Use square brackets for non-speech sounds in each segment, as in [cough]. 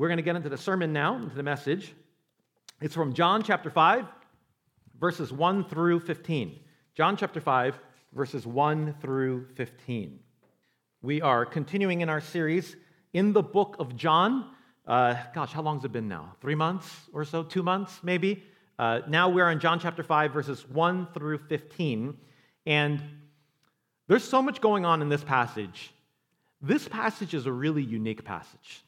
we're going to get into the sermon now, into the message. It's from John chapter 5, verses 1 through 15. John chapter 5, verses 1 through 15. We are continuing in our series in the book of John. Uh, gosh, how long has it been now? Three months or so? Two months, maybe? Uh, now we're in John chapter 5, verses 1 through 15. And there's so much going on in this passage. This passage is a really unique passage.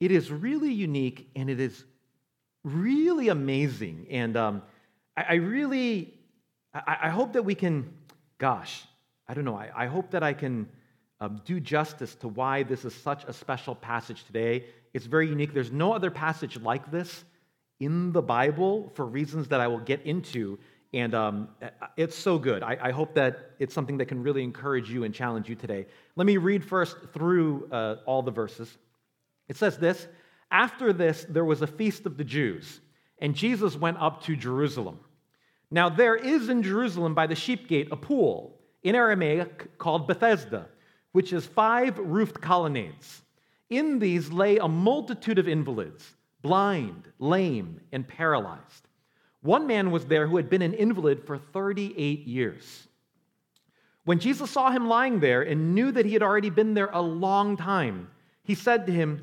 It is really unique and it is really amazing. And um, I, I, really, I, I, hope that we can, gosh, I don't know, I, I hope that I can um, do justice to why this is such a special passage today. It's very unique. There's no other passage like this in the Bible for reasons that I will get into. And um, it's so good. I, I, hope that it's something that can really encourage you and challenge you today. Let me read first through uh, all the verses. It says this After this, there was a feast of the Jews, and Jesus went up to Jerusalem. Now, there is in Jerusalem by the sheep gate a pool, in Aramaic called Bethesda, which is five roofed colonnades. In these lay a multitude of invalids, blind, lame, and paralyzed. One man was there who had been an invalid for 38 years. When Jesus saw him lying there and knew that he had already been there a long time, he said to him,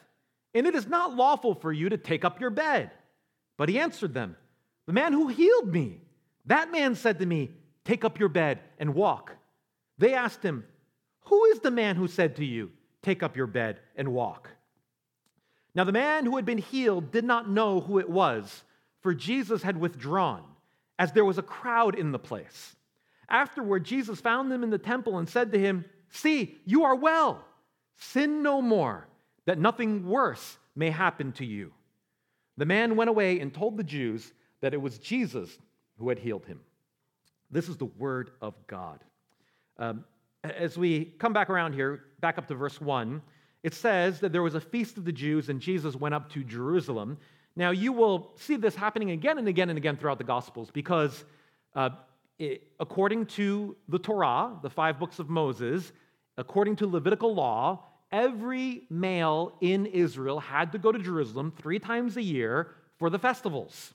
and it is not lawful for you to take up your bed. But he answered them, The man who healed me, that man said to me, Take up your bed and walk. They asked him, Who is the man who said to you, Take up your bed and walk? Now, the man who had been healed did not know who it was, for Jesus had withdrawn as there was a crowd in the place. Afterward, Jesus found them in the temple and said to him, See, you are well. Sin no more, that nothing worse may happen to you. The man went away and told the Jews that it was Jesus who had healed him. This is the word of God. Um, as we come back around here, back up to verse 1, it says that there was a feast of the Jews and Jesus went up to Jerusalem. Now, you will see this happening again and again and again throughout the Gospels because, uh, it, according to the Torah, the five books of Moses, according to Levitical law, every male in Israel had to go to Jerusalem three times a year for the festivals.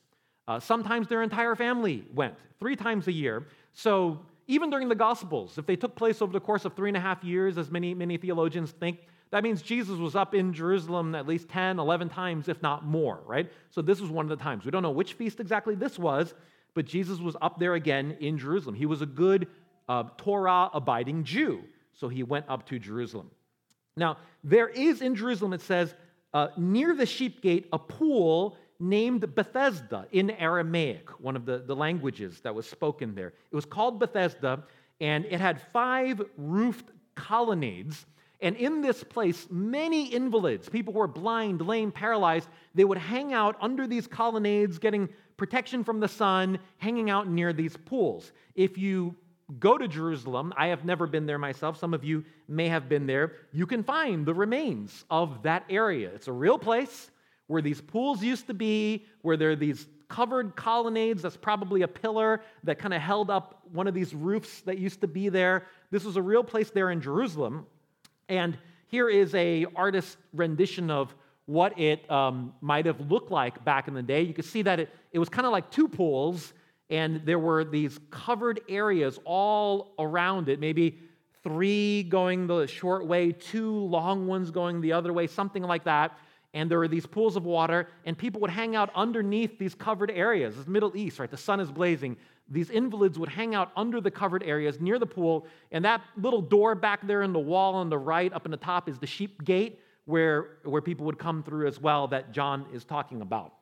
Uh, sometimes their entire family went three times a year. So, even during the Gospels, if they took place over the course of three and a half years, as many, many theologians think, that means Jesus was up in Jerusalem at least 10, 11 times, if not more, right? So this was one of the times. We don't know which feast exactly this was, but Jesus was up there again in Jerusalem. He was a good uh, Torah abiding Jew, so he went up to Jerusalem. Now, there is in Jerusalem, it says, uh, near the sheep gate, a pool named Bethesda in Aramaic, one of the, the languages that was spoken there. It was called Bethesda, and it had five roofed colonnades and in this place, many invalids, people who are blind, lame, paralyzed, they would hang out under these colonnades, getting protection from the sun, hanging out near these pools. If you go to Jerusalem, I have never been there myself, some of you may have been there, you can find the remains of that area. It's a real place where these pools used to be, where there are these covered colonnades. That's probably a pillar that kind of held up one of these roofs that used to be there. This was a real place there in Jerusalem. And here is a artist's rendition of what it um, might have looked like back in the day. You can see that it, it was kind of like two pools, and there were these covered areas all around it, maybe three going the short way, two long ones going the other way, something like that. And there were these pools of water, and people would hang out underneath these covered areas. It's Middle East, right? The sun is blazing these invalids would hang out under the covered areas near the pool, and that little door back there in the wall on the right, up in the top, is the sheep gate where, where people would come through as well that John is talking about.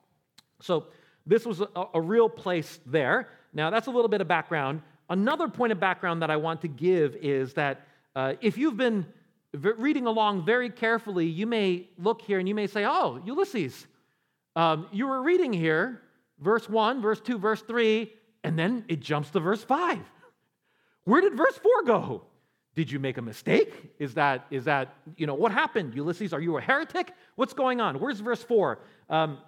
So, this was a, a real place there. Now, that's a little bit of background. Another point of background that I want to give is that uh, if you've been reading along very carefully, you may look here and you may say, Oh, Ulysses, Um, you were reading here, verse 1, verse 2, verse 3, and then it jumps to verse 5. [laughs] Where did verse 4 go? Did you make a mistake? Is that, is that, you know, what happened? Ulysses, are you a heretic? What's going on? Where's verse 4? Um,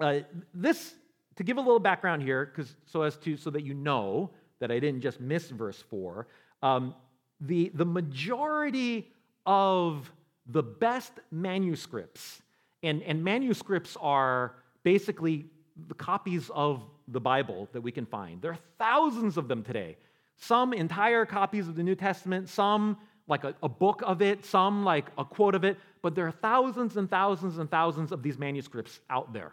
uh, this, to give a little background here, because so as to, so that you know that I didn't just miss verse 4, um, the, the majority of the best manuscripts, and, and manuscripts are basically the copies of the Bible that we can find. There are thousands of them today. Some entire copies of the New Testament, some like a, a, book of it, some like a quote of it, but there are thousands and thousands and thousands of these manuscripts out there.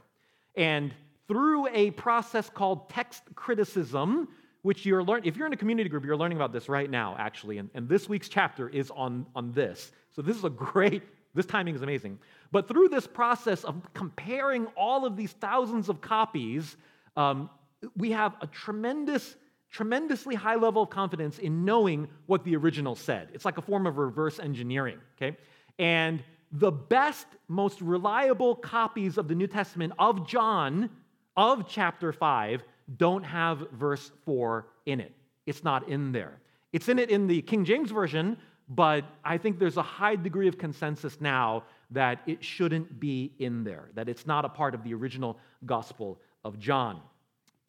And through a process called text criticism, which you're learning, if you're in a community group, you're learning about this right now, actually. And, and this week's chapter is on, on this. So this is a great, this timing is amazing. But through this process of comparing all of these thousands of copies, um, we have a tremendous, tremendously high level of confidence in knowing what the original said. It's like a form of reverse engineering, okay? And the best, most reliable copies of the New Testament of John, of chapter 5, don't have verse 4 in it. It's not in there. It's in it in the King James Version, but I think there's a high degree of consensus now that it shouldn't be in there, that it's not a part of the original Gospel of John.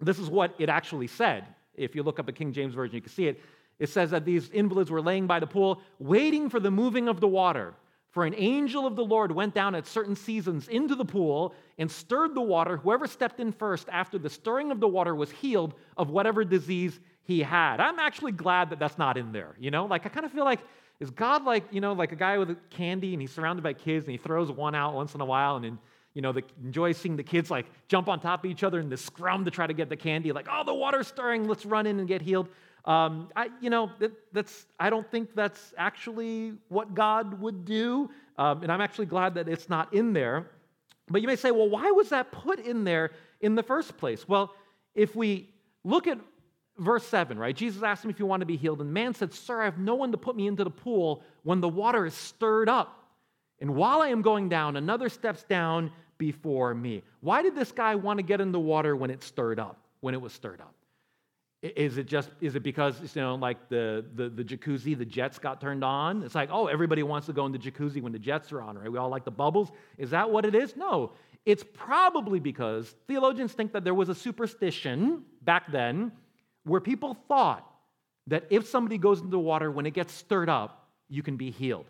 This is what it actually said. If you look up a King James Version, you can see it. It says that these invalids were laying by the pool, waiting for the moving of the water. For an angel of the Lord went down at certain seasons into the pool and stirred the water. Whoever stepped in first after the stirring of the water was healed of whatever disease he had. I'm actually glad that that's not in there. You know, like I kind of feel like, is God like, you know, like a guy with candy and he's surrounded by kids and he throws one out once in a while and then, you know, the, enjoys seeing the kids like jump on top of each other in the scrum to try to get the candy, like, oh, the water's stirring, let's run in and get healed. Um, I, you know, that, that's, I don't think that's actually what God would do. Um, and I'm actually glad that it's not in there. But you may say, well, why was that put in there in the first place? Well, if we look at verse 7, right? Jesus asked him if you want to be healed. And the man said, Sir, I have no one to put me into the pool when the water is stirred up. And while I am going down, another steps down before me. Why did this guy want to get in the water when it stirred up, when it was stirred up? Is it just is it because you know like the, the the jacuzzi the jets got turned on? It's like oh everybody wants to go in the jacuzzi when the jets are on, right? We all like the bubbles. Is that what it is? No, it's probably because theologians think that there was a superstition back then where people thought that if somebody goes into the water when it gets stirred up, you can be healed.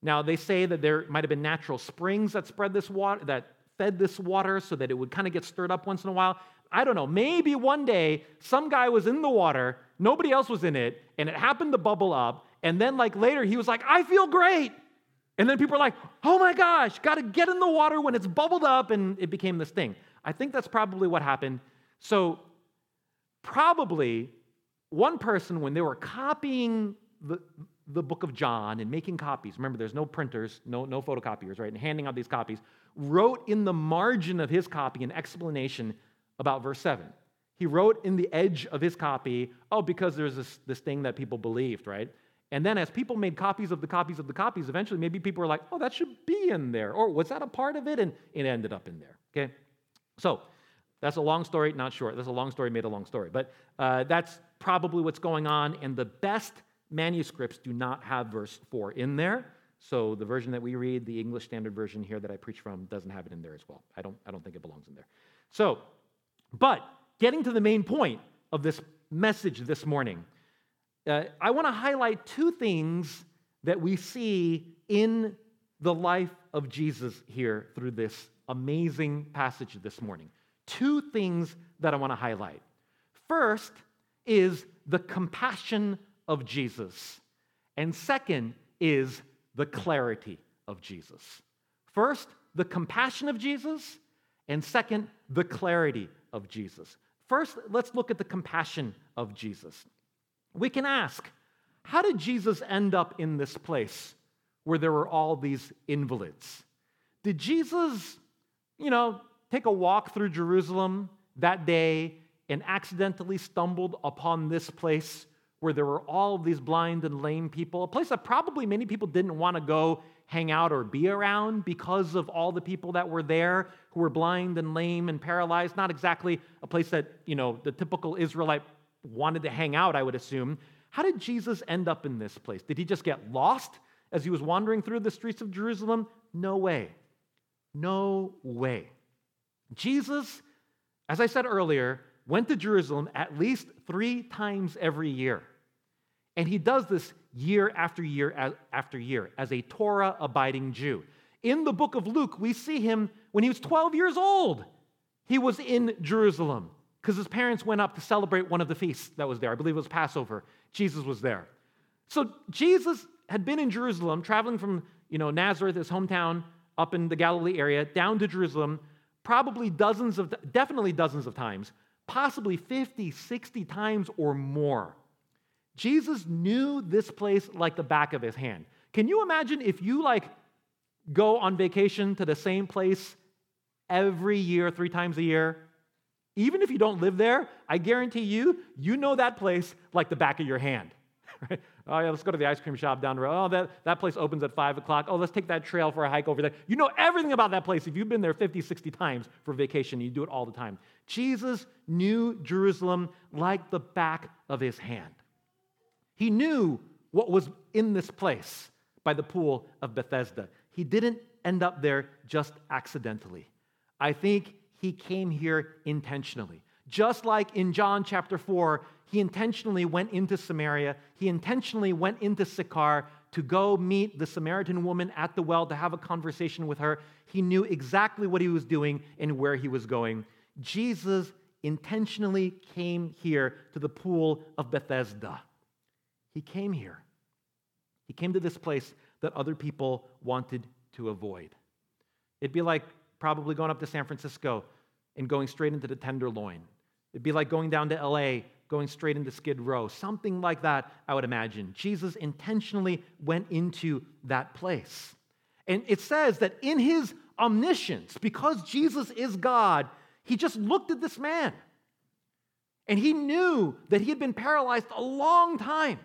Now they say that there might have been natural springs that spread this water that fed this water so that it would kind of get stirred up once in a while. I don't know, maybe one day some guy was in the water, nobody else was in it, and it happened to bubble up. And then, like later, he was like, I feel great. And then people are like, oh my gosh, got to get in the water when it's bubbled up, and it became this thing. I think that's probably what happened. So, probably one person, when they were copying the, the book of John and making copies, remember there's no printers, no, no photocopiers, right? And handing out these copies, wrote in the margin of his copy an explanation about verse 7. He wrote in the edge of his copy, oh, because there's this, this thing that people believed, right? And then as people made copies of the copies of the copies, eventually maybe people were like, oh, that should be in there. Or was that a part of it? And it ended up in there, okay? So that's a long story, not short. That's a long story made a long story. But uh, that's probably what's going on. And the best manuscripts do not have verse 4 in there. So the version that we read, the English Standard Version here that I preach from, doesn't have it in there as well. I don't, I don't think it belongs in there. So but getting to the main point of this message this morning, uh, I want to highlight two things that we see in the life of Jesus here through this amazing passage this morning. Two things that I want to highlight. First is the compassion of Jesus, and second is the clarity of Jesus. First, the compassion of Jesus, and second, the clarity of Jesus. First, let's look at the compassion of Jesus. We can ask, how did Jesus end up in this place where there were all these invalids? Did Jesus, you know, take a walk through Jerusalem that day and accidentally stumbled upon this place where there were all of these blind and lame people, a place that probably many people didn't want to go. Hang out or be around because of all the people that were there who were blind and lame and paralyzed. Not exactly a place that, you know, the typical Israelite wanted to hang out, I would assume. How did Jesus end up in this place? Did he just get lost as he was wandering through the streets of Jerusalem? No way. No way. Jesus, as I said earlier, went to Jerusalem at least three times every year. And he does this year after year after year as a Torah abiding Jew. In the book of Luke, we see him when he was 12 years old. He was in Jerusalem because his parents went up to celebrate one of the feasts that was there. I believe it was Passover. Jesus was there. So Jesus had been in Jerusalem, traveling from you know, Nazareth, his hometown, up in the Galilee area, down to Jerusalem, probably dozens of, definitely dozens of times, possibly 50, 60 times or more. Jesus knew this place like the back of his hand. Can you imagine if you like go on vacation to the same place every year, three times a year? Even if you don't live there, I guarantee you, you know that place like the back of your hand. [laughs] Oh, yeah, let's go to the ice cream shop down the road. Oh, that, that place opens at 5 o'clock. Oh, let's take that trail for a hike over there. You know everything about that place. If you've been there 50, 60 times for vacation, you do it all the time. Jesus knew Jerusalem like the back of his hand. He knew what was in this place by the pool of Bethesda. He didn't end up there just accidentally. I think he came here intentionally. Just like in John chapter 4, he intentionally went into Samaria, he intentionally went into Sychar to go meet the Samaritan woman at the well to have a conversation with her. He knew exactly what he was doing and where he was going. Jesus intentionally came here to the pool of Bethesda. He came here. He came to this place that other people wanted to avoid. It'd be like probably going up to San Francisco and going straight into the Tenderloin. It'd be like going down to LA, going straight into Skid Row. Something like that, I would imagine. Jesus intentionally went into that place. And it says that in his omniscience, because Jesus is God, he just looked at this man. And he knew that he had been paralyzed a long time.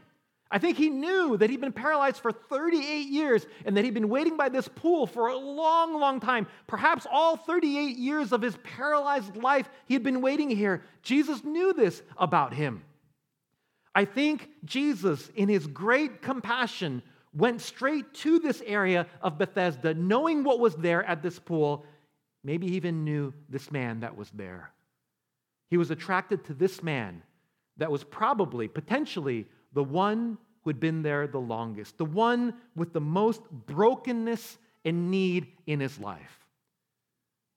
I think he knew that he'd been paralyzed for 38 years and that he'd been waiting by this pool for a long, long time. Perhaps all 38 years of his paralyzed life, he had been waiting here. Jesus knew this about him. I think Jesus, in his great compassion, went straight to this area of Bethesda, knowing what was there at this pool. Maybe he even knew this man that was there. He was attracted to this man that was probably, potentially, the one who had been there the longest, the one with the most brokenness and need in his life.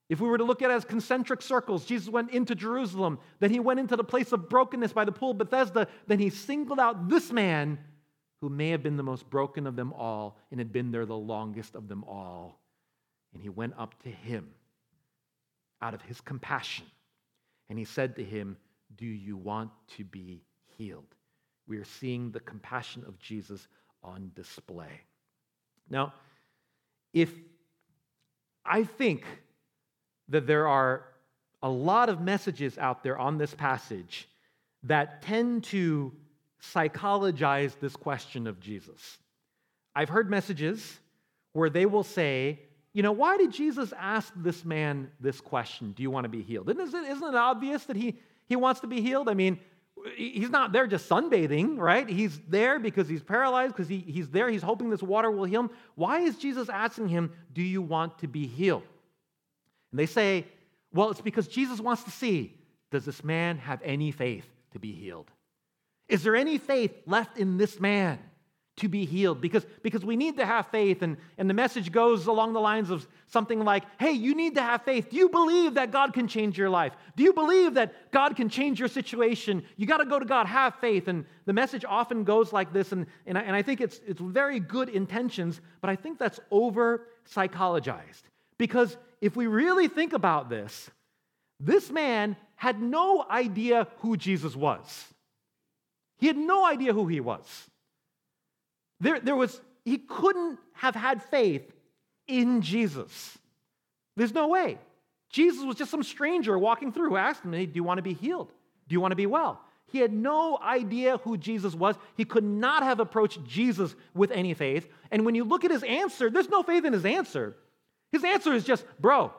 If we were to look at it as concentric circles, Jesus went into Jerusalem, then he went into the place of brokenness by the pool of Bethesda, then he singled out this man who may have been the most broken of them all and had been there the longest of them all. And he went up to him out of his compassion, and he said to him, Do you want to be healed? We are seeing the compassion of Jesus on display. Now, if I think that there are a lot of messages out there on this passage that tend to psychologize this question of Jesus. I've heard messages where they will say, you know, why did Jesus ask this man this question? Do you want to be healed? Isn't it, isn't it obvious that he, he wants to be healed? I mean, he's not there just sunbathing, right? He's there because he's paralyzed, because he, he's there, he's hoping this water will heal him. Why is Jesus asking him, Do you want to be healed? And they say, Well, it's because Jesus wants to see, does this man have any faith to be healed? Is there any faith left in this man? To be healed because, because we need to have faith. And, and the message goes along the lines of something like, hey, you need to have faith. Do you believe that God can change your life? Do you believe that God can change your situation? You got to go to God, have faith. And the message often goes like this. And, and, I, and I think it's, it's very good intentions, but I think that's over psychologized. Because if we really think about this, this man had no idea who Jesus was. He had no idea who he was. There, there was, he couldn't have had faith in Jesus. There's no way. Jesus was just some stranger walking through who asked him, hey, Do you want to be healed? Do you want to be well? He had no idea who Jesus was. He could not have approached Jesus with any faith. And when you look at his answer, there's no faith in his answer. His answer is just, bro,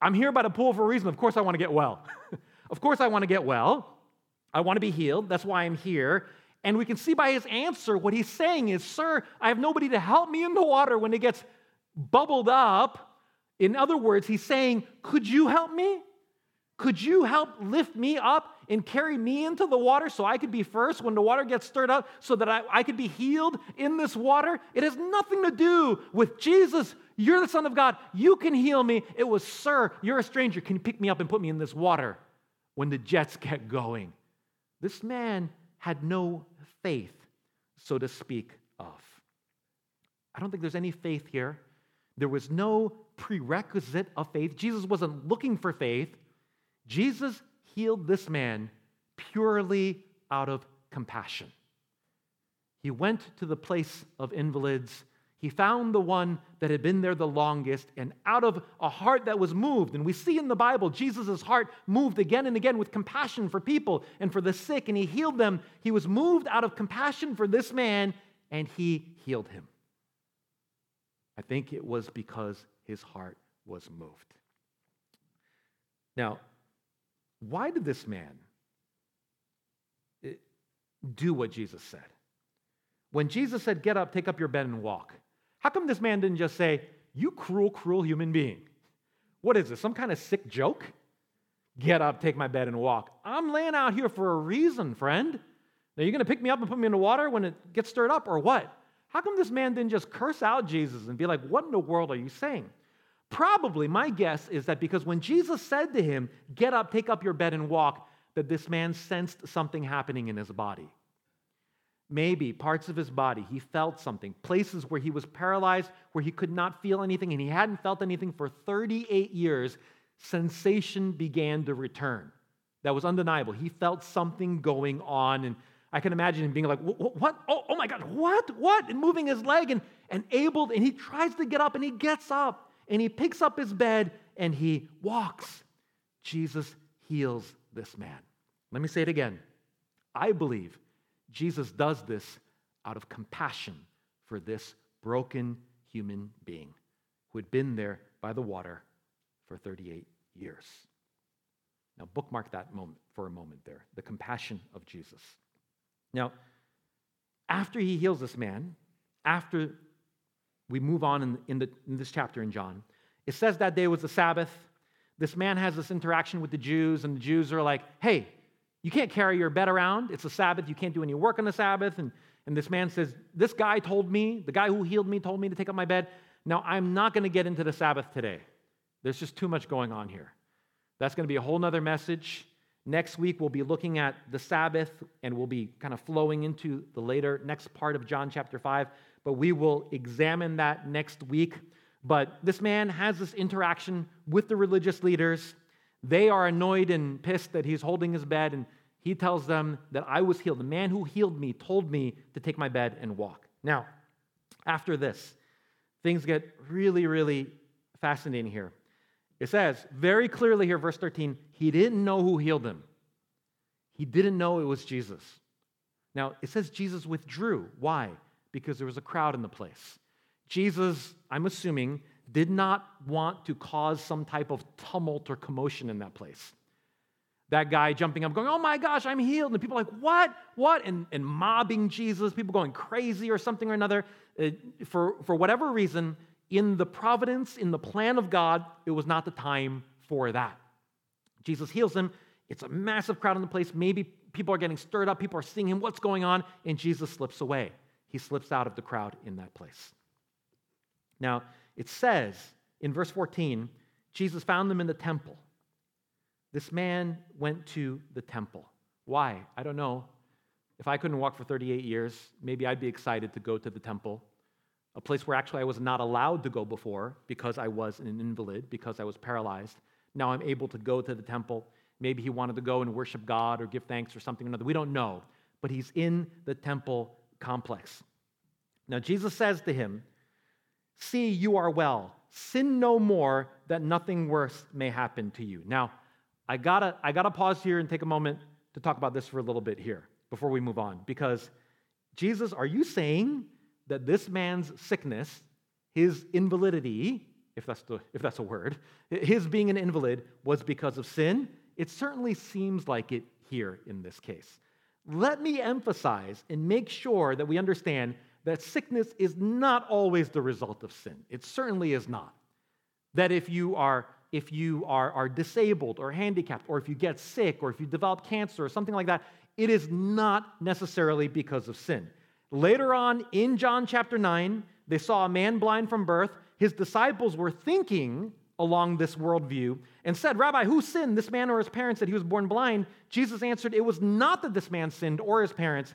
I'm here by the pool for a reason. Of course, I want to get well. [laughs] of course, I want to get well. I want to be healed. That's why I'm here. And we can see by his answer what he's saying is, Sir, I have nobody to help me in the water when it gets bubbled up. In other words, he's saying, Could you help me? Could you help lift me up and carry me into the water so I could be first when the water gets stirred up so that I, I could be healed in this water? It has nothing to do with Jesus. You're the Son of God. You can heal me. It was, Sir, you're a stranger. Can you pick me up and put me in this water when the jets get going? This man had no faith, so to speak, of. I don't think there's any faith here. There was no prerequisite of faith. Jesus wasn't looking for faith. Jesus healed this man purely out of compassion. He went to the place of invalids. He found the one that had been there the longest, and out of a heart that was moved, and we see in the Bible Jesus' heart moved again and again with compassion for people and for the sick, and he healed them. He was moved out of compassion for this man, and he healed him. I think it was because his heart was moved. Now, why did this man eh, do what Jesus said? When Jesus said, Get up, take up your bed, and walk, how come this man didn't just say, You cruel, cruel human being? What is this, some kind of sick joke? Get up, take my bed, and walk. I'm laying out here for a reason, friend. Now, you're going to pick me up and put me in the water when it gets stirred up, or what? How come this man didn't just curse out Jesus and be like, What in the world are you saying? Probably, my guess is that because when Jesus said to him, Get up, take up your bed, and walk, that this man sensed something happening in his body. Maybe parts of his body, he felt something, places where he was paralyzed, where he could not feel anything, and he hadn't felt anything for 38 years, sensation began to return. That was undeniable. He felt something going on, and I can imagine him being like, What? Oh, oh my God, what? What? And moving his leg and, and able, and he tries to get up, and he gets up and he picks up his bed and he walks. Jesus heals this man. Let me say it again. I believe Jesus does this out of compassion for this broken human being who had been there by the water for 38 years. Now, bookmark that moment for a moment there the compassion of Jesus. Now, after he heals this man, after we move on in, in, the, in this chapter in John. It says that day was the Sabbath. This man has this interaction with the Jews, and the Jews are like, hey, you can't carry your bed around. It's a Sabbath. You can't do any work on the Sabbath. And, and this man says, This guy told me, the guy who healed me told me to take up my bed. Now, I'm not going to get into the Sabbath today. There's just too much going on here. That's going to be a whole nother message. Next week, we'll be looking at the Sabbath and we'll be kind of flowing into the later, next part of John chapter 5 but we will examine that next week. But this man has this interaction with the religious leaders. They are annoyed and pissed that he's holding his bed, and he tells them that I was healed. The man who healed me told me to take my bed and walk. Now, after this, things get really, really fascinating here. It says very clearly here, verse 13, he didn't know who healed him. He didn't know it was Jesus. Now, it says Jesus withdrew. Why? because there was a crowd in the place. Jesus, I'm assuming, did not want to cause some type of tumult or commotion in that place. That guy jumping up, going, Oh my gosh, I'm healed. And people are like, What? What? And, and mobbing Jesus, people going crazy or something or another. Uh, for, for whatever reason, in the providence, in the plan of God, it was not the time for that. Jesus heals him. It's a massive crowd in the place. Maybe people are getting stirred up. People are seeing him. What's going on? And Jesus slips away he slips out of the crowd in that place. Now, it says in verse 14, Jesus found them in the temple. This man went to the temple. Why? I don't know. If I couldn't walk for 38 years, maybe I'd be excited to go to the temple, a place where actually I was not allowed to go before because I was an invalid, because I was paralyzed. Now I'm able to go to the temple. Maybe he wanted to go and worship God or give thanks or something or another. We don't know. But he's in the temple complex. Now, Jesus says to him, See, you are well. Sin no more, that nothing worse may happen to you. Now, I gotta, I gotta pause here and take a moment to talk about this for a little bit here before we move on. Because, Jesus, are you saying that this man's sickness, his invalidity, if that's, the, if that's a word, his being an invalid was because of sin? It certainly seems like it here in this case. Let me emphasize and make sure that we understand that sickness is not always the result of sin. It certainly is not. That if you are if you are, are disabled or handicapped, or if you get sick, or if you develop cancer or something like that, it is not necessarily because of sin. Later on in John chapter 9, they saw a man blind from birth. His disciples were thinking along this worldview and said, Rabbi, who sinned, this man or his parents, that he was born blind? Jesus answered, It was not that this man sinned or his parents,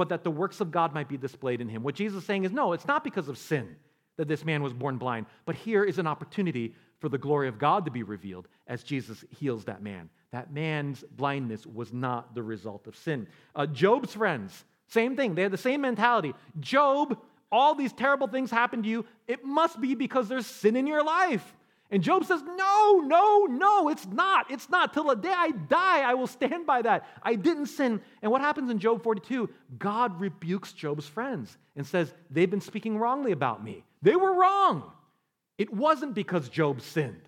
but that the works of God might be displayed in him. What Jesus is saying is, No, it's not because of sin that this man was born blind, but here is an opportunity for the glory of God to be revealed as Jesus heals that man. That man's blindness was not the result of sin. Uh, Job's friends, same thing. They had the same mentality. Job, all these terrible things happen to you. It must be because there's sin in your life. And Job says, No, no, no, it's not. It's not. Till the day I die, I will stand by that. I didn't sin. And what happens in Job 42? God rebukes Job's friends and says, They've been speaking wrongly about me. They were wrong. It wasn't because Job sinned.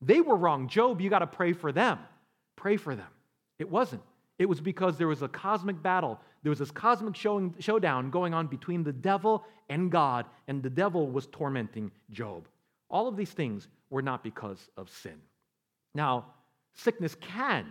They were wrong. Job, you got to pray for them. Pray for them. It wasn't. It was because there was a cosmic battle. There was this cosmic showing, showdown going on between the devil and God, and the devil was tormenting Job. All of these things were not because of sin. Now, sickness can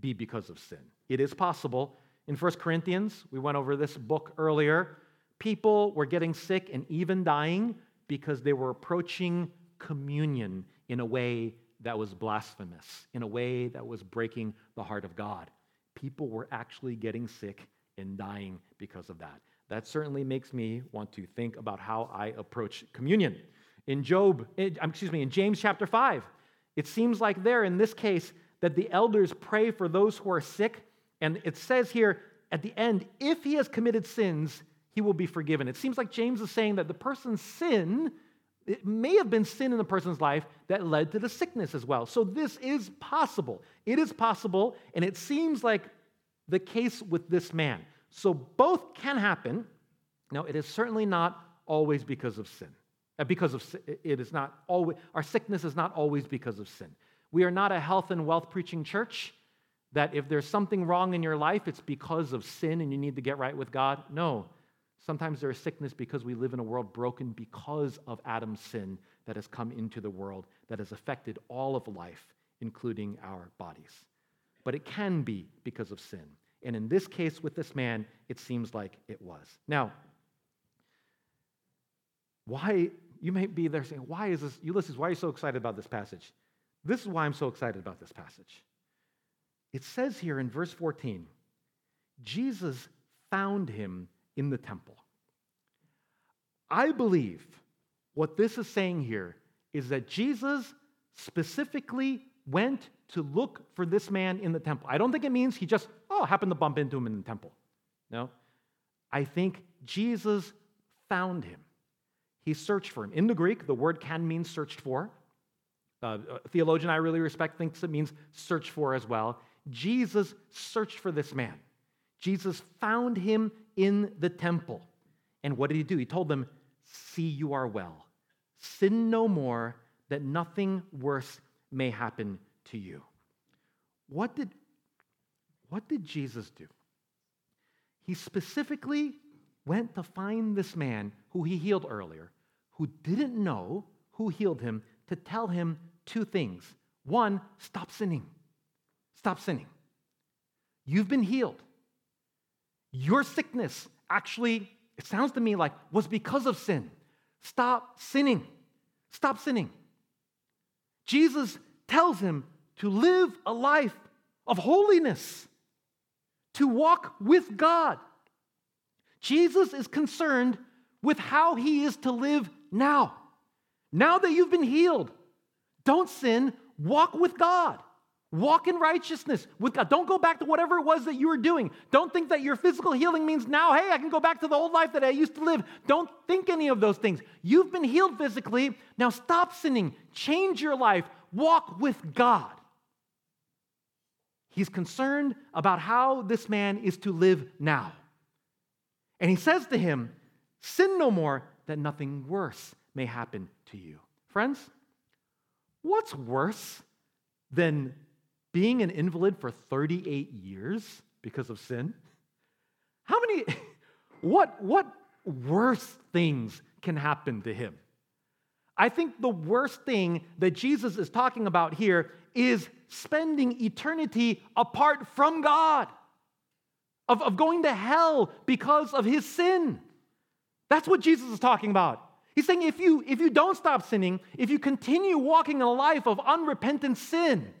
be because of sin. It is possible. In 1 Corinthians, we went over this book earlier. People were getting sick and even dying because they were approaching communion in a way that was blasphemous, in a way that was breaking the heart of God. People were actually getting sick and dying because of that. That certainly makes me want to think about how I approach communion. In Job, eh, excuse me, in James chapter 5, it seems like there in this case that the elders pray for those who are sick. And it says here at the end, if he has committed sins, he will be forgiven. It seems like James is saying that the person's sin, it may have been sin in the person's life that led to the sickness as well. So this is possible. It is possible, and it seems like the case with this man. So both can happen. Now, it is certainly not always because of sin. Because of it is not always our sickness is not always because of sin. We are not a health and wealth preaching church that if there's something wrong in your life, it's because of sin and you need to get right with God. No. Sometimes there is sickness because we live in a world broken because of Adam's sin that has come into the world, that has affected all of life, including our bodies. But it can be because of sin. And in this case with this man, it seems like it was. Now, why, you may be there saying, why is this, Ulysses, why are you so excited about this passage? This is why I'm so excited about this passage. It says here in verse 14, Jesus found him in the temple. I believe what this is saying here is that Jesus specifically went to look for this man in the temple. I don't think it means he just, oh, happened to bump into him in the temple. No. I think Jesus found him. He searched for him. In the Greek, the word can mean searched for. Uh, a theologian I really respect thinks it means search for as well. Jesus searched for this man. Jesus found him in the temple. And what did he do? He told them, See, you are well. Sin no more, that nothing worse may happen to you. What did, what did Jesus do? He specifically went to find this man who he healed earlier, who didn't know who healed him, to tell him two things. One, stop sinning. Stop sinning. You've been healed. Your sickness actually, it sounds to me like, was because of sin. Stop sinning. Stop sinning. Jesus tells him to live a life of holiness, to walk with God. Jesus is concerned with how he is to live now. Now that you've been healed, don't sin, walk with God. Walk in righteousness with God. Don't go back to whatever it was that you were doing. Don't think that your physical healing means now, hey, I can go back to the old life that I used to live. Don't think any of those things. You've been healed physically. Now stop sinning. Change your life. Walk with God. He's concerned about how this man is to live now. And he says to him, Sin no more, that nothing worse may happen to you. Friends, what's worse than being an invalid for 38 years because of sin? How many, [laughs] what, what worse things can happen to him? I think the worst thing that Jesus is talking about here is spending eternity apart from God, of, of going to hell because of his sin. That's what Jesus is talking about. He's saying if you, if you don't stop sinning, if you continue walking a life of unrepentant sin,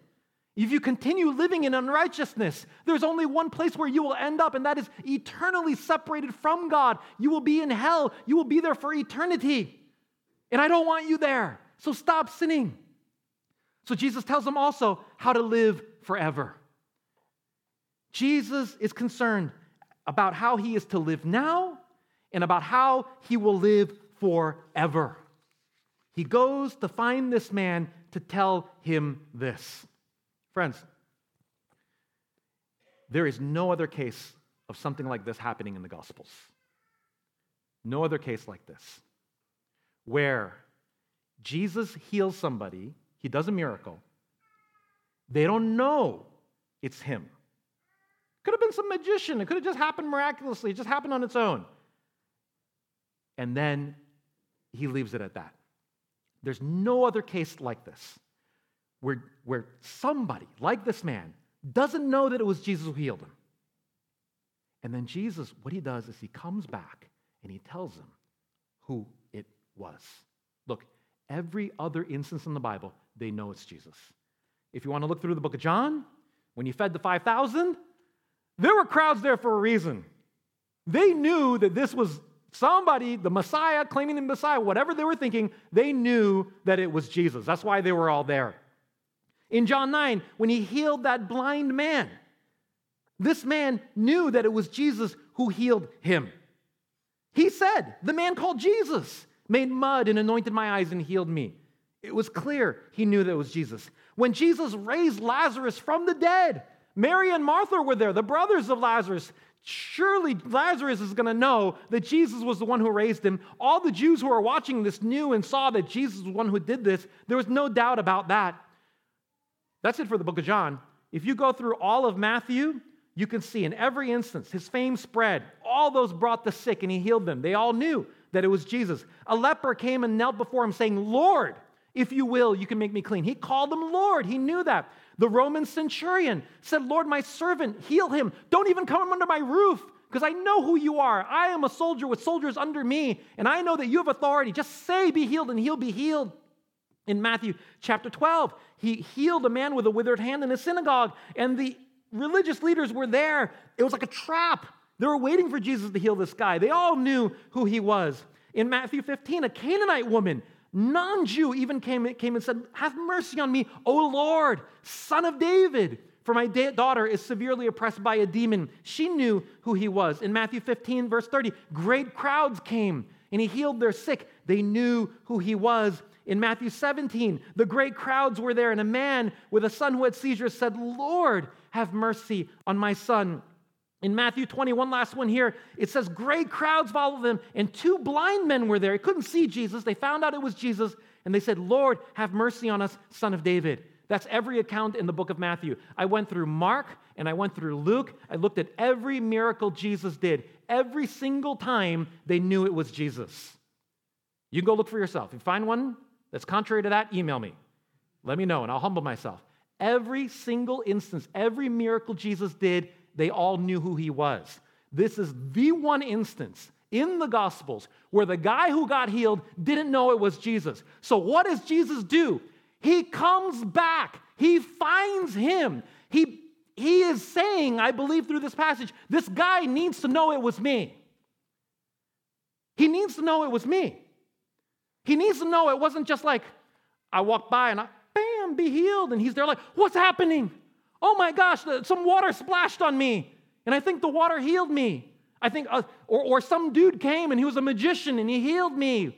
if you continue living in unrighteousness, there's only one place where you will end up, and that is eternally separated from God. You will be in hell. You will be there for eternity. And I don't want you there. So stop sinning. So Jesus tells them also how to live forever. Jesus is concerned about how he is to live now and about how he will live forever. He goes to find this man to tell him this. Friends, there is no other case of something like this happening in the Gospels. No other case like this, where Jesus heals somebody, he does a miracle, they don't know it's him. Could have been some magician, it could have just happened miraculously, it just happened on its own and then he leaves it at that. There's no other case like this where, where somebody, like this man, doesn't know that it was Jesus who healed him. And then Jesus, what he does is he comes back and he tells him who it was. Look, every other instance in the Bible, they know it's Jesus. If you want to look through the book of John, when he fed the 5,000, there were crowds there for a reason. They knew that this was Somebody, the Messiah, claiming the Messiah, whatever they were thinking, they knew that it was Jesus. That's why they were all there. In John 9, when he healed that blind man, this man knew that it was Jesus who healed him. He said, The man called Jesus made mud and anointed my eyes and healed me. It was clear he knew that it was Jesus. When Jesus raised Lazarus from the dead, Mary and Martha were there, the brothers of Lazarus. Surely Lazarus is going to know that Jesus was the one who raised him. All the Jews who were watching this knew and saw that Jesus was the one who did this. There was no doubt about that. That's it for the book of John. If you go through all of Matthew, you can see in every instance his fame spread. All those brought the sick and he healed them. They all knew that it was Jesus. A leper came and knelt before him, saying, Lord, if you will, you can make me clean. He called him Lord. He knew that. The Roman centurion said, Lord, my servant, heal him. Don't even come under my roof because I know who you are. I am a soldier with soldiers under me, and I know that you have authority. Just say, be healed, and he'll be healed. In Matthew chapter 12, he healed a man with a withered hand in a synagogue, and the religious leaders were there. It was like a trap. They were waiting for Jesus to heal this guy. They all knew who he was. In Matthew 15, a Canaanite woman non Jew even came, came and said, Have mercy on me, O Lord, son of David. For my da- daughter is severely oppressed by a demon. She knew who he was. In Matthew 15, verse 30, great crowds came and he healed their sick. They knew who he was. In Matthew 17, the great crowds were there, and a man with a son who had seizures said, Lord, have mercy on my son. In Matthew 21, last one here, it says, Great crowds followed them, and two blind men were there. They couldn't see Jesus. They found out it was Jesus, and they said, Lord, have mercy on us, son of David. That's every account in the book of Matthew. I went through Mark and I went through Luke. I looked at every miracle Jesus did. Every single time they knew it was Jesus. You can go look for yourself. If you find one that's contrary to that, email me. Let me know, and I'll humble myself. Every single instance, every miracle Jesus did, they all knew who he was. This is the one instance in the Gospels where the guy who got healed didn't know it was Jesus. So, what does Jesus do? He comes back, he finds him. He, he is saying, I believe through this passage, this guy needs to know it was me. He needs to know it was me. He needs to know it wasn't just like I walked by and I, bam, be healed. And he's there like, what's happening? Oh my gosh, some water splashed on me, and I think the water healed me. I think, uh, or, or some dude came and he was a magician and he healed me.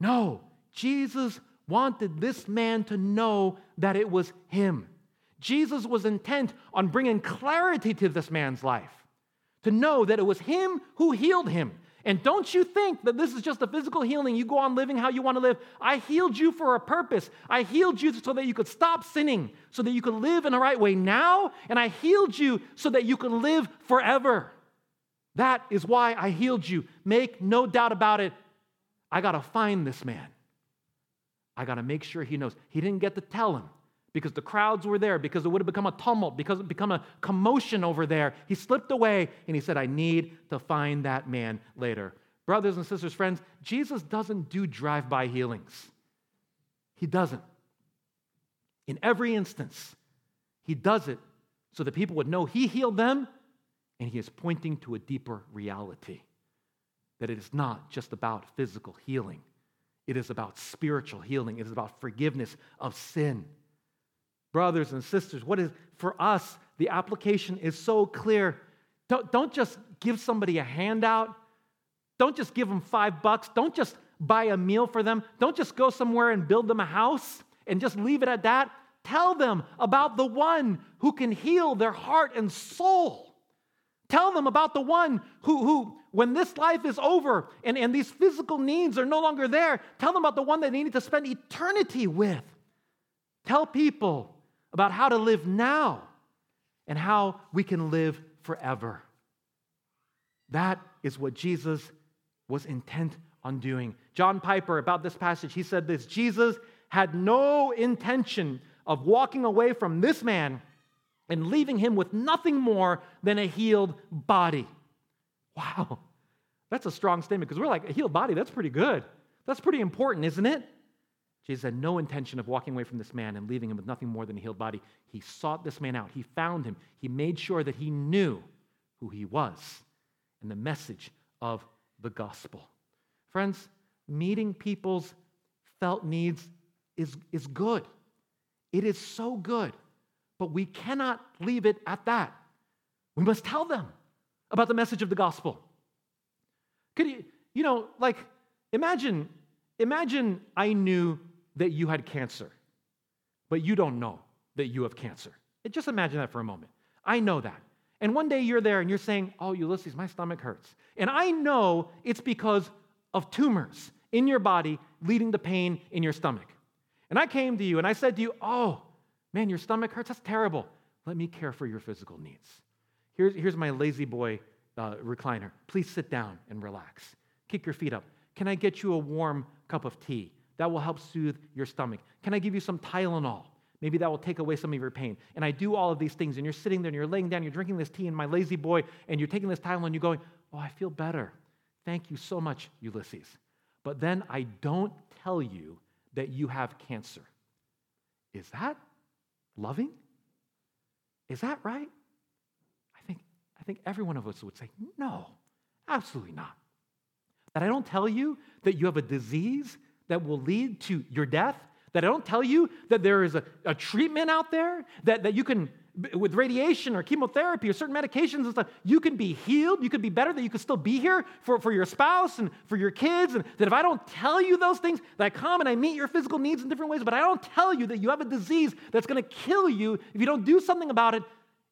No, Jesus wanted this man to know that it was him. Jesus was intent on bringing clarity to this man's life, to know that it was him who healed him. And don't you think that this is just a physical healing? You go on living how you want to live. I healed you for a purpose. I healed you so that you could stop sinning, so that you could live in the right way now. And I healed you so that you could live forever. That is why I healed you. Make no doubt about it. I got to find this man. I got to make sure he knows. He didn't get to tell him because the crowds were there, because it would have become a tumult, because it become a commotion over there. He slipped away and he said, I need to find that man later. Brothers and sisters, friends, Jesus doesn't do drive by healings. He doesn't. In every instance, he does it so that people would know he healed them and he is pointing to a deeper reality that it is not just about physical healing, it is about spiritual healing, it is about forgiveness of sin brothers and sisters, what is for us, the application is so clear. Don't, don't just give somebody a handout. Don't just give them five bucks. Don't just buy a meal for them. Don't just go somewhere and build them a house and just leave it at that. Tell them about the one who can heal their heart and soul. Tell them about the one who, who when this life is over and, and these physical needs are no longer there, tell them about the one that they need to spend eternity with. Tell people about how to live now and how we can live forever. That is what Jesus was intent on doing. John Piper, about this passage, he said this Jesus had no intention of walking away from this man and leaving him with nothing more than a healed body. Wow, that's a strong statement because we're like, a healed body, that's pretty good. That's pretty important, isn't it? Jesus had no intention of walking away from this man and leaving him with nothing more than a healed body. He sought this man out. He found him. He made sure that he knew who he was and the message of the gospel. Friends, meeting people's felt needs is, is good. It is so good. But we cannot leave it at that. We must tell them about the message of the gospel. Could you, you know, like, imagine, imagine I knew that you had cancer, but you don't know that you have cancer. Just imagine that for a moment. I know that. And one day you're there and you're saying, Oh, Ulysses, my stomach hurts. And I know it's because of tumors in your body leading to pain in your stomach. And I came to you and I said to you, Oh, man, your stomach hurts? That's terrible. Let me care for your physical needs. Here's, here's my La-Z-Boy uh, recliner. Please sit down and relax. Kick your feet up. Can I get you a warm cup of tea? That will help soothe your stomach. Can I give you some Tylenol? Maybe that will take away some of your pain. And I do all of these things, and you're sitting there and you're laying down, you're drinking this tea and my La-Z-Boy, and you're taking this Tylenol, and you're going, Oh, I feel better. Thank you so much, Ulysses. But then I don't tell you that you have cancer. Is that loving? Is that right? I think, I think every one of us would say, No, absolutely not. That I don't tell you that you have a disease that will lead to your death, that I don't tell you that there is a, a treatment out there that, that you can, with radiation or chemotherapy or certain medications and stuff, you can be healed, you could be better, that you could still be here for, for your spouse and for your kids. And that if I don't tell you those things, that I come and I meet your physical needs in different ways, but I don't tell you that you have a disease that's to kill you if you don't do something about it,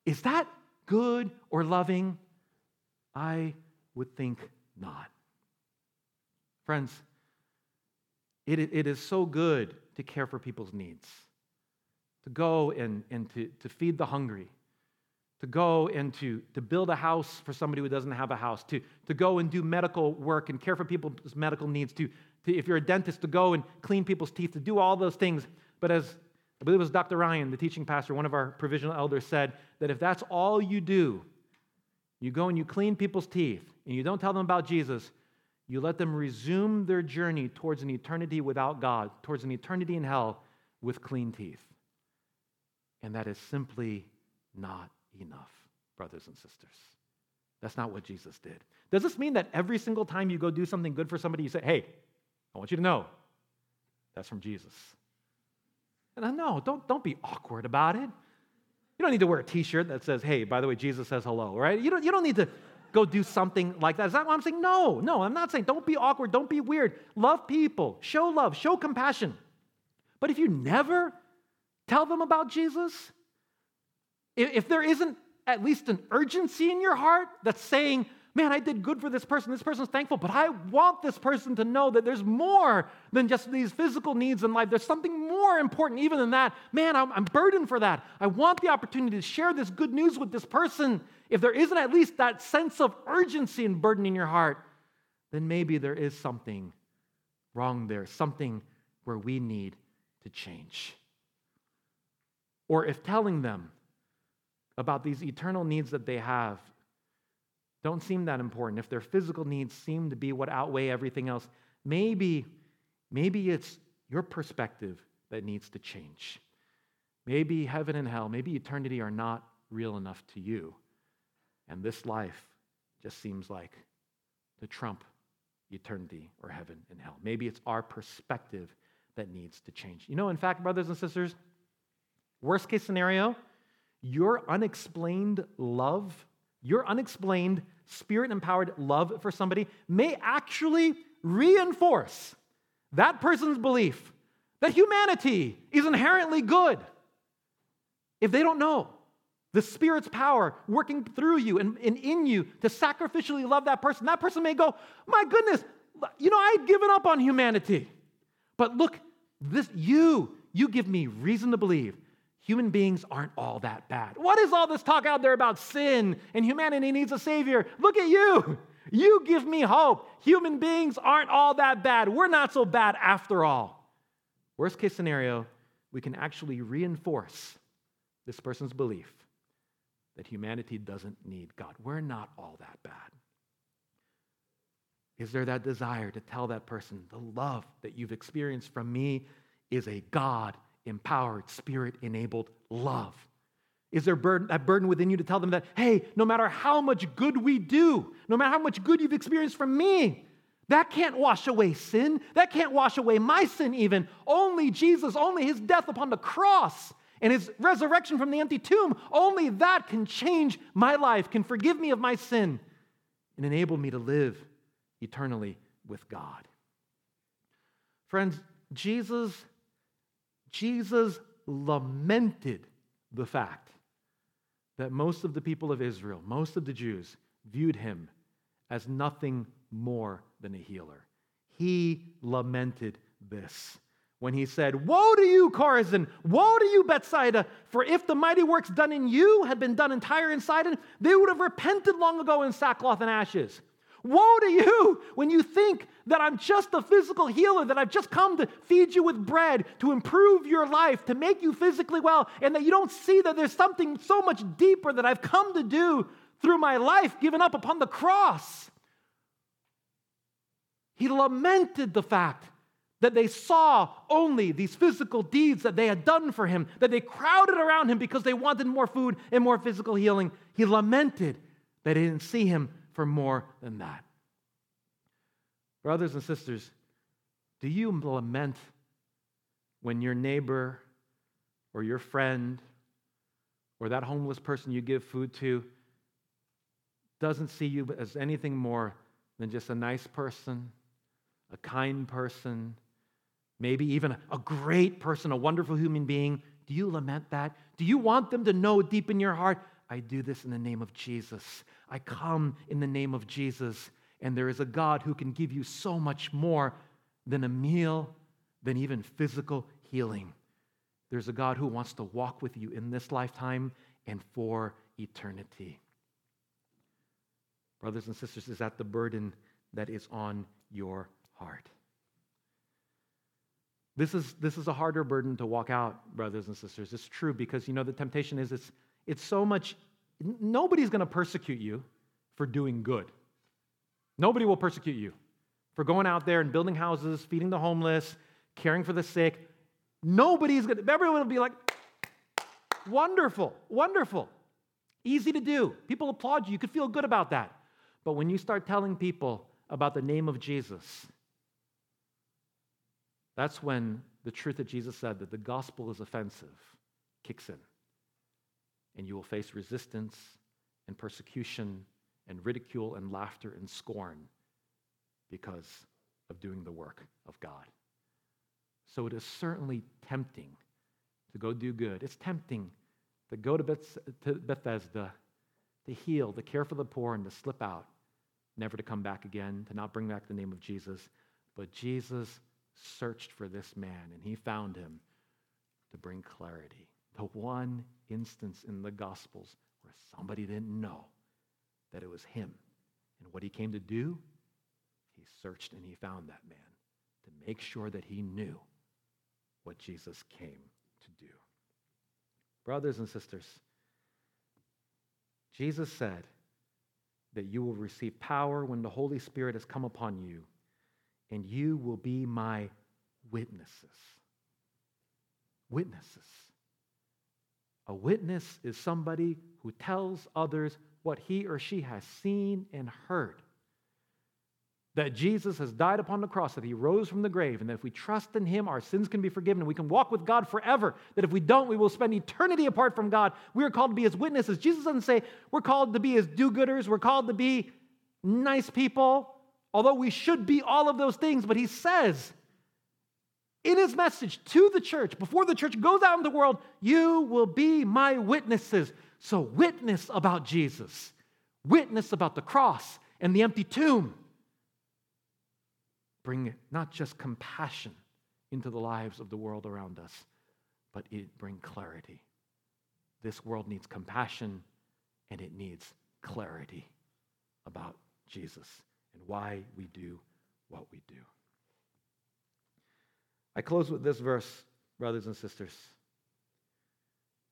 is that good or loving? I would think not. Friends, it, it is so good to care for people's needs, to go and, and to, to feed the hungry, to go and to, to build a house for somebody who doesn't have a house, to, to go and do medical work and care for people's medical needs, to, to, if you're a dentist, to go and clean people's teeth, to do all those things. But as I believe it was Dr. Ryan, the teaching pastor, one of our provisional elders, said that if that's all you do, you go and you clean people's teeth and you don't tell them about Jesus, you let them resume their journey towards an eternity without God, towards an eternity in hell with clean teeth. And that is simply not enough, brothers and sisters. That's not what Jesus did. Does this mean that every single time you go do something good for somebody, you say, hey, I want you to know that's from Jesus? And no, don't, don't be awkward about it. You don't need to wear a t shirt that says, hey, by the way, Jesus says hello, right? You don't, you don't need to go do something like that. Is that what I'm saying? No, no, I'm not saying don't be awkward, don't be weird. Love people, show love, show compassion. But if you never tell them about Jesus, if there isn't at least an urgency in your heart that's saying, man, I did good for this person, this person's thankful, but I want this person to know that there's more than just these physical needs in life. There's something more important even than that. Man, I'm, I'm burdened for that. I want the opportunity to share this good news with this person. If there isn't at least that sense of urgency and burden in your heart, then maybe there is something wrong there, something where we need to change. Or if telling them about these eternal needs that they have don't seem that important, if their physical needs seem to be what outweigh everything else, maybe, maybe it's your perspective that needs to change. Maybe heaven and hell, maybe eternity are not real enough to you. And this life just seems like the trump eternity or heaven and hell. Maybe it's our perspective that needs to change. You know, in fact, brothers and sisters, worst case scenario, your unexplained love your unexplained, spirit empowered love for somebody may actually reinforce that person's belief that humanity is inherently good. If they don't know the Spirit's power working through you and, and, in you to sacrificially love that person, that person may go, My goodness, you know, I'd given up on humanity. But look, this you, you give me reason to believe human beings aren't all that bad. What is all this talk out there about sin and humanity needs a savior? Look at you. You give me hope. Human beings aren't all that bad. We're not so bad after all. Worst case scenario, we can actually reinforce this person's belief that humanity doesn't need God. We're not all that bad. Is there that desire to tell that person the love that you've experienced from me is a God empowered, spirit enabled love? Is there burden, that burden within you to tell them that, hey, no matter how much good we do, no matter how much good you've experienced from me, that can't wash away sin. That can't wash away my sin, even. Only Jesus, only his death upon the cross and his resurrection from the empty tomb, only that can change my life, can forgive me of my sin, and enable me to live eternally with God. Friends, Jesus Jesus lamented the fact that most of the people of Israel, most of the Jews, viewed him as nothing more than a healer. He lamented this when he said, Woe to you, Chorazin! Woe to you, Bethsaida! For if the mighty works done in you had been done in Tyre and Sidon, they would have repented long ago in sackcloth and ashes. Woe to you when you think that I'm just a physical healer, that I've just come to feed you with bread, to improve your life, to make you physically well, and that you don't see that there's something so much deeper that I've come to do through my life given up upon the cross. He lamented the fact that they saw only these physical deeds that they had done for him, that they crowded around him because they wanted more food and more physical healing. He lamented that they didn't see him for more than that. Brothers and sisters, do you lament when your neighbor or your friend or that homeless person you give food to doesn't see you as anything more than just a nice person, a kind person, maybe even a great person, a wonderful human being? Do you lament that? Do you want them to know deep in your heart, I do this in the name of Jesus? I come in the name of Jesus. And there is a God who can give you so much more than a meal, than even physical healing. There's a God who wants to walk with you in this lifetime and for eternity. Brothers and sisters, is that the burden that is on your heart? This is, this is a harder burden to walk out, brothers and sisters. It's true because, you know, the temptation is it's, it's so much Nobody's going to persecute you for doing good. Nobody will persecute you for going out there and building houses, feeding the homeless, caring for the sick. Nobody's going to, everyone will be like, wonderful, wonderful, easy to do. People applaud you. You could feel good about that. But when you start telling people about the name of Jesus, that's when the truth that Jesus said that the gospel is offensive kicks in and you will face resistance and persecution and ridicule and laughter and scorn because of doing the work of God. So it is certainly tempting to go do good. It's tempting to go to, Beth- to Bethesda, to heal, to care for the poor, and to slip out, never to come back again, to not bring back the name of Jesus. But Jesus searched for this man, and he found him to bring clarity. The one instance in the Gospels where somebody didn't know that it was him. And what he came to do, he searched and he found that man to make sure that he knew what Jesus came to do. Brothers and sisters, Jesus said that you will receive power when the Holy Spirit has come upon you, and you will be my witnesses. Witnesses. A witness is somebody who tells others what he or she has seen and heard that Jesus has died upon the cross, that he rose from the grave, and that if we trust in him, our sins can be forgiven and we can walk with God forever. That if we don't, we will spend eternity apart from God. We are called to be his witnesses. Jesus doesn't say we're called to be his do gooders, we're called to be nice people, although we should be all of those things. But he says in his message to the church, before the church goes out in the world, you will be my witnesses. So, witness about Jesus, witness about the cross and the empty tomb bring not just compassion into the lives of the world around us, but it bring clarity. This world needs compassion and it needs clarity about Jesus and why we do what we do. I close with this verse, brothers and sisters,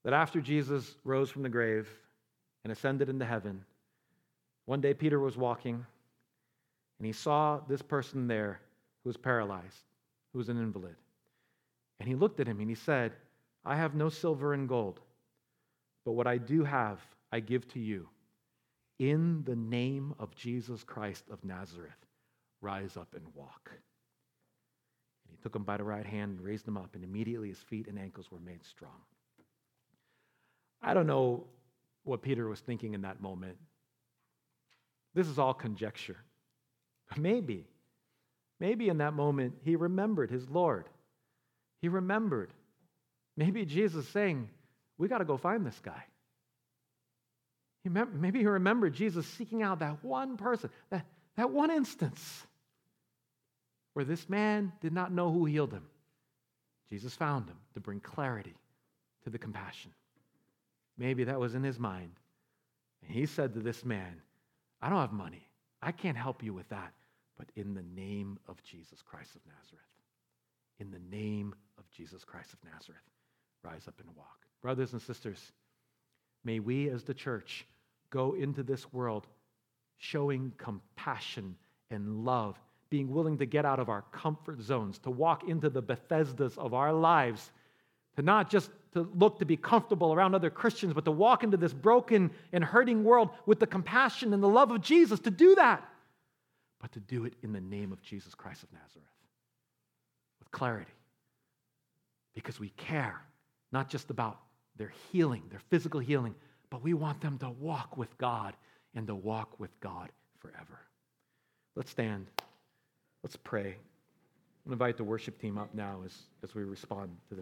that after Jesus rose from the grave and ascended into heaven, one day Peter was walking and he saw this person there who was paralyzed, who was an invalid. And he looked at him and he said, I have no silver and gold, but what I do have, I give to you. In the name of Jesus Christ of Nazareth, rise up and walk. And he took him by the right hand and raised him up, and immediately his feet and ankles were made strong. I don't know what Peter was thinking in that moment. This is all conjecture. [laughs] Maybe, maybe in that moment he remembered his Lord. He remembered. Maybe Jesus saying, We got to go find this guy. Maybe he remembered Jesus seeking out that one person, that, that one instance where this man did not know who healed him. Jesus found him to bring clarity to the compassion. Maybe that was in his mind. And he said to this man, I don't have money. I can't help you with that but in the name of Jesus Christ of Nazareth. In the name of Jesus Christ of Nazareth, rise up and walk. Brothers and sisters, may we as the church go into this world showing compassion and love, being willing to get out of our comfort zones, to walk into the Bethesdas of our lives, to not just to look to be comfortable around other Christians, but to walk into this broken and hurting world with the compassion and the love of Jesus, to do that but to do it in the name of Jesus Christ of Nazareth with clarity. Because we care not just about their healing, their physical healing, but we want them to walk with God and to walk with God forever. Let's stand. Let's pray. i invite the worship team up now as, as we respond to this.